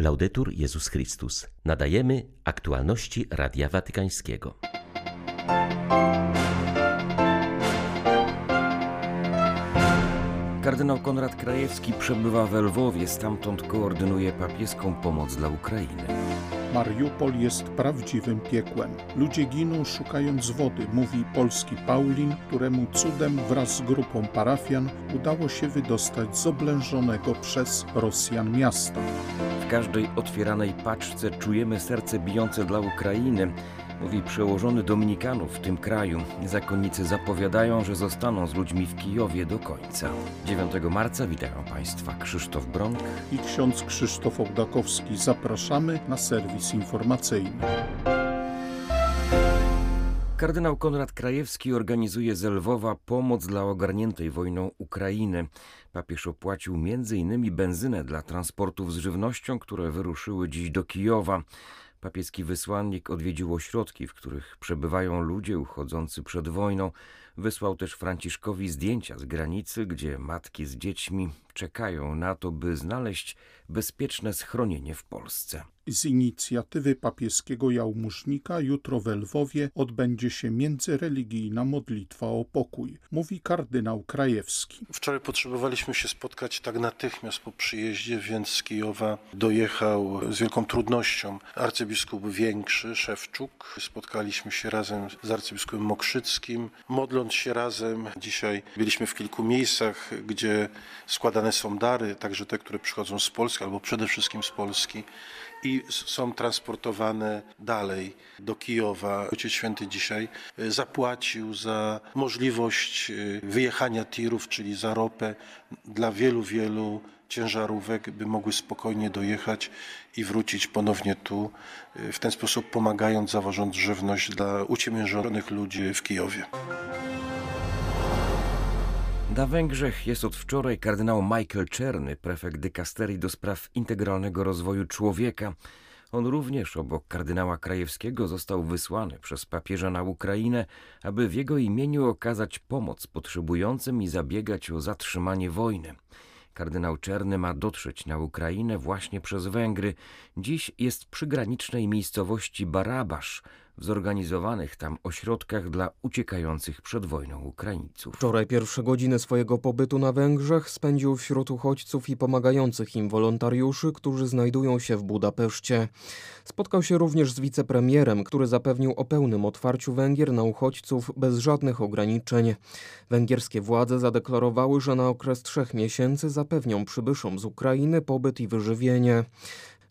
Laudetur Jezus Chrystus. Nadajemy aktualności Radia Watykańskiego. Kardynał Konrad Krajewski przebywa w Lwowie, stamtąd koordynuje papieską pomoc dla Ukrainy. Mariupol jest prawdziwym piekłem. Ludzie giną szukając wody, mówi polski Paulin, któremu cudem wraz z grupą parafian udało się wydostać z oblężonego przez Rosjan miasta. W każdej otwieranej paczce czujemy serce bijące dla Ukrainy mówi przełożony Dominikanów w tym kraju. Zakonnicy zapowiadają, że zostaną z ludźmi w Kijowie do końca. 9 marca witają Państwa Krzysztof Bronk i ksiądz Krzysztof Ołdakowski. Zapraszamy na serwis informacyjny. Kardynał Konrad Krajewski organizuje z Lwowa pomoc dla ogarniętej wojną Ukrainy. Papież opłacił m.in. benzynę dla transportów z żywnością, które wyruszyły dziś do Kijowa. Papieski wysłannik odwiedził ośrodki, w których przebywają ludzie uchodzący przed wojną. Wysłał też Franciszkowi zdjęcia z granicy, gdzie matki z dziećmi czekają na to, by znaleźć bezpieczne schronienie w Polsce. Z inicjatywy papieskiego jałmużnika jutro w Lwowie odbędzie się międzyreligijna modlitwa o pokój, mówi kardynał Krajewski. Wczoraj potrzebowaliśmy się spotkać tak natychmiast po przyjeździe, więc z Kijowa dojechał z wielką trudnością arcybiskup Większy, Szewczuk. Spotkaliśmy się razem z arcybiskupem Mokrzyckim, modląc się razem. Dzisiaj byliśmy w kilku miejscach, gdzie składane są dary, także te, które przychodzą z Polski albo przede wszystkim z Polski i są transportowane dalej do Kijowa. Ojciec Święty dzisiaj e, zapłacił za możliwość e, wyjechania tirów, czyli za ropę dla wielu, wielu ciężarówek, by mogły spokojnie dojechać i wrócić ponownie tu, e, w ten sposób pomagając, zawożąc żywność dla uciemiężonych ludzi w Kijowie. Na Węgrzech jest od wczoraj kardynał Michael Czerny, prefekt dykasterii do spraw integralnego rozwoju człowieka. On również obok kardynała Krajewskiego został wysłany przez papieża na Ukrainę, aby w jego imieniu okazać pomoc potrzebującym i zabiegać o zatrzymanie wojny. Kardynał Czerny ma dotrzeć na Ukrainę właśnie przez Węgry. Dziś jest przy granicznej miejscowości Barabasz, w zorganizowanych tam ośrodkach dla uciekających przed wojną Ukraińców. Wczoraj pierwsze godziny swojego pobytu na Węgrzech spędził wśród uchodźców i pomagających im wolontariuszy, którzy znajdują się w Budapeszcie. Spotkał się również z wicepremierem, który zapewnił o pełnym otwarciu Węgier na uchodźców bez żadnych ograniczeń. Węgierskie władze zadeklarowały, że na okres trzech miesięcy zapewnią przybyszom z Ukrainy pobyt i wyżywienie.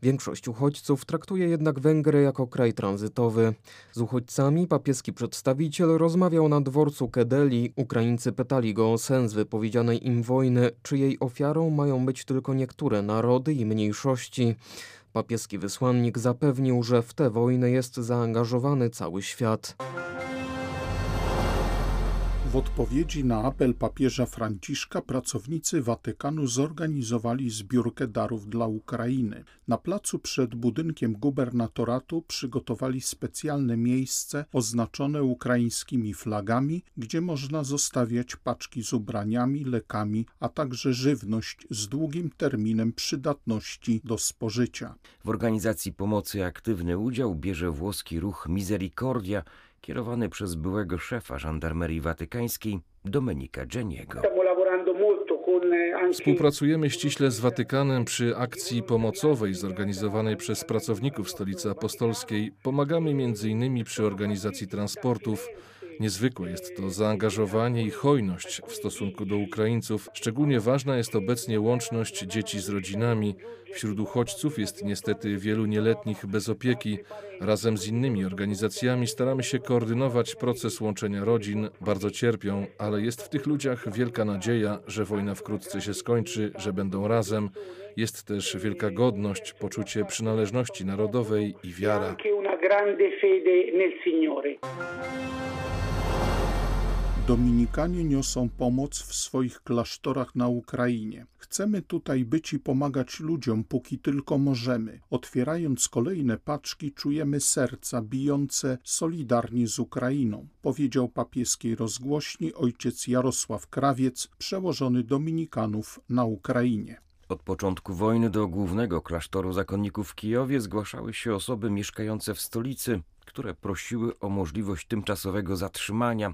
Większość uchodźców traktuje jednak Węgry jako kraj tranzytowy. Z uchodźcami papieski przedstawiciel rozmawiał na dworcu Kedeli. Ukraińcy pytali go o sens wypowiedzianej im wojny, czy jej ofiarą mają być tylko niektóre narody i mniejszości. Papieski wysłannik zapewnił, że w tę wojnę jest zaangażowany cały świat. W odpowiedzi na apel papieża Franciszka pracownicy Watykanu zorganizowali zbiórkę darów dla Ukrainy. Na placu przed budynkiem gubernatoratu przygotowali specjalne miejsce oznaczone ukraińskimi flagami, gdzie można zostawiać paczki z ubraniami, lekami, a także żywność z długim terminem przydatności do spożycia. W organizacji pomocy aktywny udział bierze włoski ruch Misericordia, kierowany przez byłego szefa żandarmerii watykańskiej Domenika Geniego. Współpracujemy ściśle z Watykanem przy akcji pomocowej zorganizowanej przez pracowników Stolicy Apostolskiej. Pomagamy m.in. przy organizacji transportów. Niezwykłe jest to zaangażowanie i hojność w stosunku do Ukraińców. Szczególnie ważna jest obecnie łączność dzieci z rodzinami. Wśród uchodźców jest niestety wielu nieletnich bez opieki. Razem z innymi organizacjami staramy się koordynować proces łączenia rodzin. Bardzo cierpią, ale jest w tych ludziach wielka nadzieja, że wojna wkrótce się skończy, że będą razem. Jest też wielka godność, poczucie przynależności narodowej i wiara. Dominikanie niosą pomoc w swoich klasztorach na Ukrainie. Chcemy tutaj być i pomagać ludziom, póki tylko możemy. Otwierając kolejne paczki, czujemy serca bijące solidarnie z Ukrainą, powiedział papieskiej rozgłośni ojciec Jarosław Krawiec, przełożony Dominikanów na Ukrainie. Od początku wojny do głównego klasztoru zakonników w Kijowie zgłaszały się osoby mieszkające w stolicy, które prosiły o możliwość tymczasowego zatrzymania.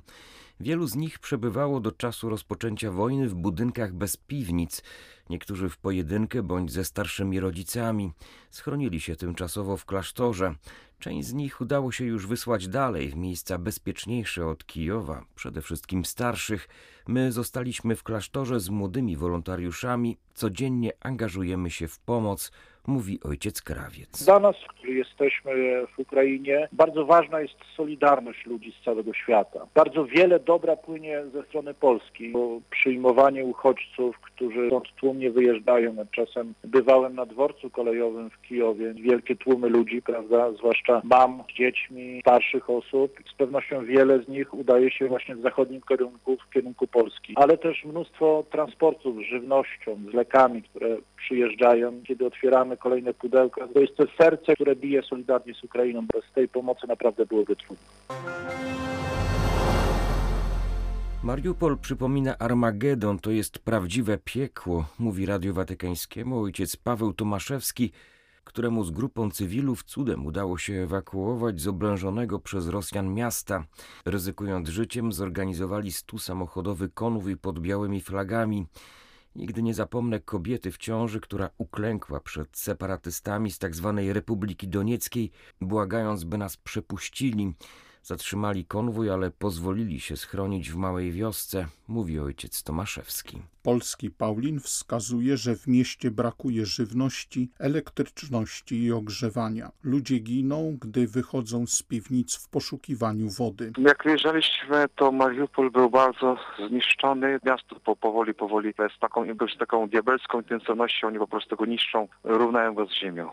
Wielu z nich przebywało do czasu rozpoczęcia wojny w budynkach bez piwnic, niektórzy w pojedynkę bądź ze starszymi rodzicami. Schronili się tymczasowo w klasztorze. Część z nich udało się już wysłać dalej, w miejsca bezpieczniejsze od Kijowa, przede wszystkim starszych. My zostaliśmy w klasztorze z młodymi wolontariuszami, codziennie angażujemy się w pomoc, mówi ojciec Krawiec. Dla nas, którzy jesteśmy w Ukrainie, bardzo ważna jest solidarność ludzi z całego świata. Bardzo wiele dobra płynie ze strony Polski. Bo przyjmowanie uchodźców, którzy stąd tłumnie wyjeżdżają. Czasem bywałem na dworcu kolejowym w Kijowie. Wielkie tłumy ludzi, prawda, zwłaszcza mam z dziećmi, starszych osób. Z pewnością wiele z nich udaje się właśnie w zachodnim kierunku, w kierunku Polski. Ale też mnóstwo transportów z żywnością, z lekami, które przyjeżdżają. Kiedy otwieramy kolejne pudełka, to jest to serce, które bije solidarnie z Ukrainą. Bez tej pomocy naprawdę byłoby trudno. Mariupol przypomina Armagedon, to jest prawdziwe piekło, mówi Radio Watykańskiemu ojciec Paweł Tomaszewski, któremu z grupą cywilów cudem udało się ewakuować z oblężonego przez Rosjan miasta. Ryzykując życiem, zorganizowali stu samochodowy konwój pod białymi flagami. Nigdy nie zapomnę kobiety w ciąży, która uklękła przed separatystami z tzw. Tak Republiki Donieckiej, błagając, by nas przepuścili. Zatrzymali konwój, ale pozwolili się schronić w małej wiosce, mówi ojciec Tomaszewski. Polski Paulin wskazuje, że w mieście brakuje żywności, elektryczności i ogrzewania. Ludzie giną, gdy wychodzą z piwnic w poszukiwaniu wody. Jak wyjeżdżaliśmy, to Mariupol był bardzo zniszczony. Miasto po, powoli, powoli z taką, z taką diabelską intensywnością oni po prostu go niszczą, równają go z ziemią.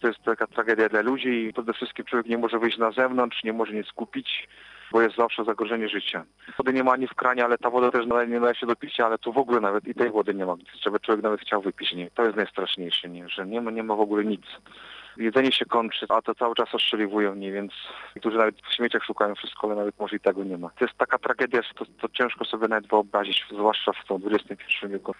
To jest taka tragedia dla ludzi i przede wszystkim człowiek nie może wyjść na zewnątrz, nie może nic kupić, bo jest zawsze zagrożenie życia. Wody nie ma ani w kranie, ale ta woda też nie nadaje się do picia, ale tu w ogóle nawet i tej wody nie ma, żeby człowiek nawet chciał wypić. Nie. To jest najstraszniejsze, nie? że nie ma, nie ma w ogóle nic. Jedzenie się kończy, a to cały czas ostrzeliwują mnie, więc niektórzy nawet w śmieciach szukają wszystko, ale nawet może i tego nie ma. To jest taka tragedia, że to, to ciężko sobie nawet wyobrazić, zwłaszcza w tym XXI wieku.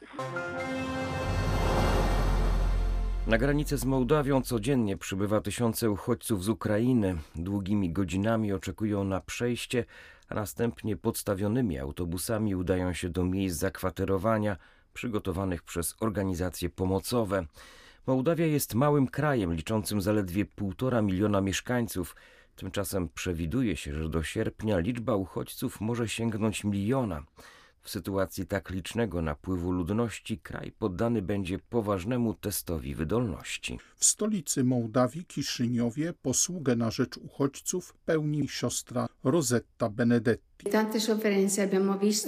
Na granicę z Mołdawią codziennie przybywa tysiące uchodźców z Ukrainy. Długimi godzinami oczekują na przejście, a następnie podstawionymi autobusami udają się do miejsc zakwaterowania przygotowanych przez organizacje pomocowe. Mołdawia jest małym krajem liczącym zaledwie półtora miliona mieszkańców. Tymczasem przewiduje się, że do sierpnia liczba uchodźców może sięgnąć miliona. W sytuacji tak licznego napływu ludności kraj poddany będzie poważnemu testowi wydolności. W stolicy Mołdawii, Kiszyniowie, posługę na rzecz uchodźców pełni siostra Rosetta Benedetti.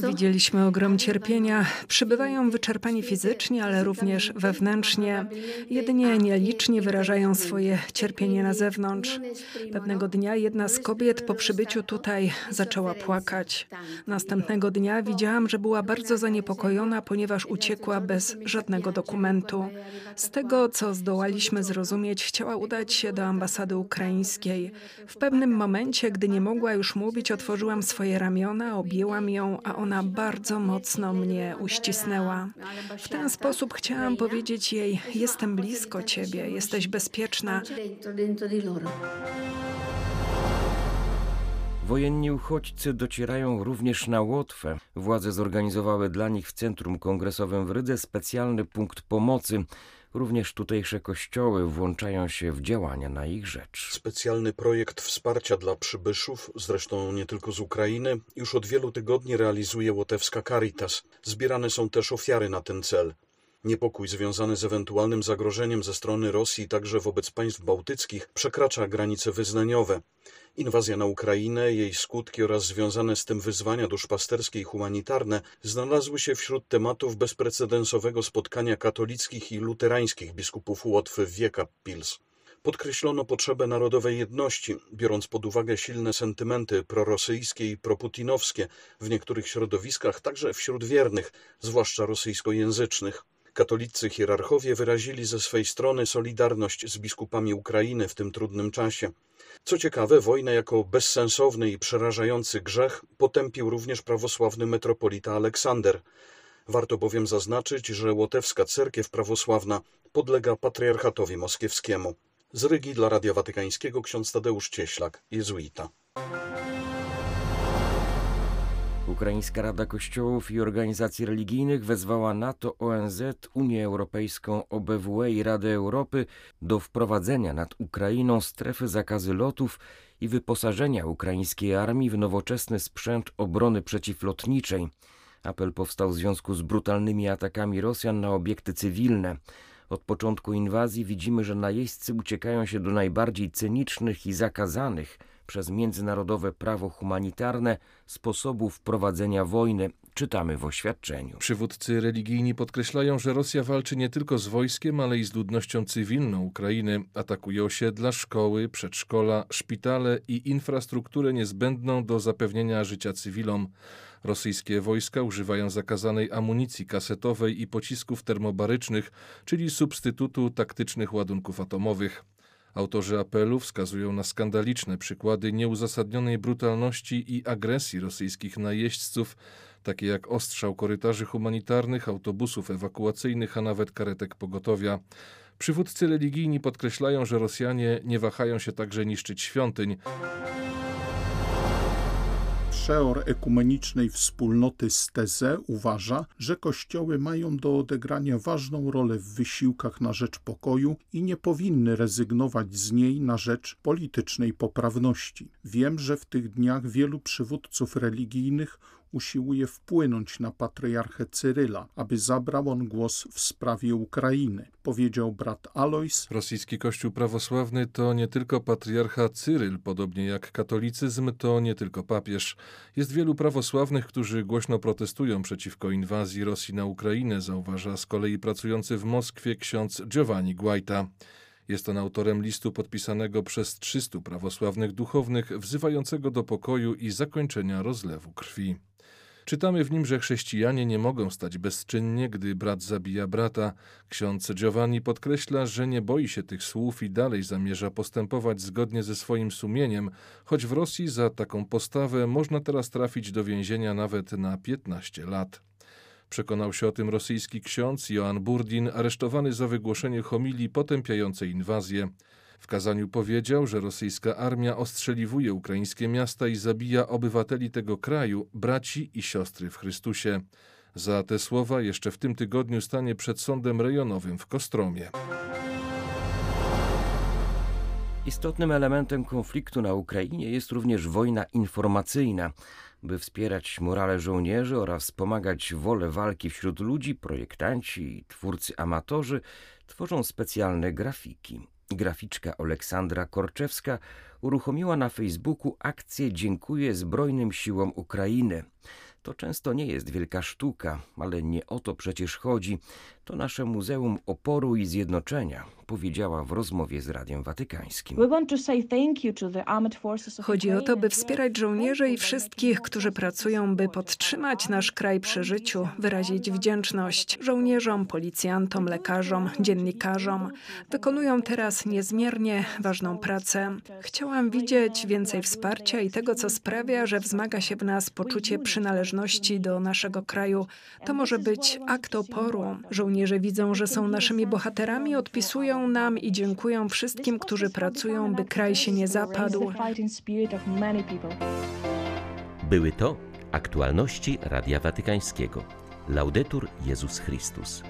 Widzieliśmy ogrom cierpienia. Przybywają wyczerpani fizycznie, ale również wewnętrznie. Jedynie nieliczni wyrażają swoje cierpienie na zewnątrz. Pewnego dnia jedna z kobiet po przybyciu tutaj zaczęła płakać. Następnego dnia widziałam, że była bardzo zaniepokojona, ponieważ uciekła bez żadnego dokumentu. Z tego, co zdołaliśmy zrozumieć, chciała udać się do ambasady ukraińskiej. W pewnym momencie, gdy nie mogła już mówić, otworzyłam swoje ramiona, objęłam ją, a ona bardzo mocno mnie uścisnęła. W ten sposób chciałam powiedzieć jej: Jestem blisko ciebie, jesteś bezpieczna. Wojenni uchodźcy docierają również na Łotwę. Władze zorganizowały dla nich w Centrum Kongresowym w Rydze specjalny punkt pomocy. Również tutejsze kościoły włączają się w działania na ich rzecz. Specjalny projekt wsparcia dla przybyszów, zresztą nie tylko z Ukrainy, już od wielu tygodni realizuje łotewska Caritas. Zbierane są też ofiary na ten cel. Niepokój związany z ewentualnym zagrożeniem ze strony Rosji także wobec państw bałtyckich przekracza granice wyznaniowe. Inwazja na Ukrainę, jej skutki oraz związane z tym wyzwania duszpasterskie i humanitarne znalazły się wśród tematów bezprecedensowego spotkania katolickich i luterańskich biskupów Łotwy w Wieka Pils. Podkreślono potrzebę narodowej jedności, biorąc pod uwagę silne sentymenty prorosyjskie i proputinowskie w niektórych środowiskach, także wśród wiernych, zwłaszcza rosyjskojęzycznych. Katolicy hierarchowie wyrazili ze swej strony solidarność z biskupami Ukrainy w tym trudnym czasie. Co ciekawe, wojnę jako bezsensowny i przerażający grzech potępił również prawosławny metropolita Aleksander. Warto bowiem zaznaczyć, że łotewska cerkiew prawosławna podlega patriarchatowi moskiewskiemu. Z Rygi dla Radia Watykańskiego ksiądz Tadeusz Cieślak, jezuita. Ukraińska Rada Kościołów i Organizacji Religijnych wezwała NATO, ONZ, Unię Europejską, OBWE i Radę Europy do wprowadzenia nad Ukrainą strefy zakazy lotów i wyposażenia ukraińskiej armii w nowoczesny sprzęt obrony przeciwlotniczej. Apel powstał w związku z brutalnymi atakami Rosjan na obiekty cywilne. Od początku inwazji widzimy, że najeźdźcy uciekają się do najbardziej cynicznych i zakazanych przez międzynarodowe prawo humanitarne sposobów prowadzenia wojny, czytamy w oświadczeniu. Przywódcy religijni podkreślają, że Rosja walczy nie tylko z wojskiem, ale i z ludnością cywilną Ukrainy. Atakuje osiedla, szkoły, przedszkola, szpitale i infrastrukturę niezbędną do zapewnienia życia cywilom. Rosyjskie wojska używają zakazanej amunicji kasetowej i pocisków termobarycznych, czyli substytutu taktycznych ładunków atomowych. Autorzy apelu wskazują na skandaliczne przykłady nieuzasadnionej brutalności i agresji rosyjskich najeźdźców, takie jak ostrzał korytarzy humanitarnych, autobusów ewakuacyjnych, a nawet karetek pogotowia. Przywódcy religijni podkreślają, że Rosjanie nie wahają się także niszczyć świątyń przeor ekumenicznej wspólnoty Steze uważa, że kościoły mają do odegrania ważną rolę w wysiłkach na rzecz pokoju i nie powinny rezygnować z niej na rzecz politycznej poprawności. Wiem, że w tych dniach wielu przywódców religijnych usiłuje wpłynąć na patriarchę Cyryla, aby zabrał on głos w sprawie Ukrainy, powiedział brat Alois. Rosyjski Kościół prawosławny to nie tylko patriarcha Cyryl, podobnie jak katolicyzm to nie tylko papież. Jest wielu prawosławnych, którzy głośno protestują przeciwko inwazji Rosji na Ukrainę, zauważa z kolei pracujący w Moskwie ksiądz Giovanni Guaita. Jest on autorem listu podpisanego przez 300 prawosławnych duchownych, wzywającego do pokoju i zakończenia rozlewu krwi. Czytamy w nim, że chrześcijanie nie mogą stać bezczynnie, gdy brat zabija brata. Ksiądz Giovanni podkreśla, że nie boi się tych słów i dalej zamierza postępować zgodnie ze swoim sumieniem, choć w Rosji za taką postawę można teraz trafić do więzienia nawet na 15 lat. Przekonał się o tym rosyjski ksiądz Joan Burdin, aresztowany za wygłoszenie homilii potępiającej inwazję. W kazaniu powiedział, że rosyjska armia ostrzeliwuje ukraińskie miasta i zabija obywateli tego kraju, braci i siostry w Chrystusie. Za te słowa jeszcze w tym tygodniu stanie przed sądem rejonowym w Kostromie. Istotnym elementem konfliktu na Ukrainie jest również wojna informacyjna. By wspierać morale żołnierzy oraz wspomagać wolę walki wśród ludzi, projektanci i twórcy amatorzy tworzą specjalne grafiki. Graficzka Aleksandra Korczewska uruchomiła na Facebooku akcję Dziękuję Zbrojnym Siłom Ukrainy. To często nie jest wielka sztuka, ale nie o to przecież chodzi. To nasze Muzeum Oporu i Zjednoczenia, powiedziała w rozmowie z Radiem Watykańskim. Chodzi o to, by wspierać żołnierzy i wszystkich, którzy pracują, by podtrzymać nasz kraj przy życiu, wyrazić wdzięczność żołnierzom, policjantom, lekarzom, dziennikarzom. Wykonują teraz niezmiernie ważną pracę. Chciałam widzieć więcej wsparcia i tego, co sprawia, że wzmaga się w nas poczucie przynależności do naszego kraju. To może być akt oporu. Żołnierze widzą, że są naszymi bohaterami, odpisują nam i dziękują wszystkim, którzy pracują, by kraj się nie zapadł. Były to aktualności Radia Watykańskiego. Laudetur Jezus Chrystus.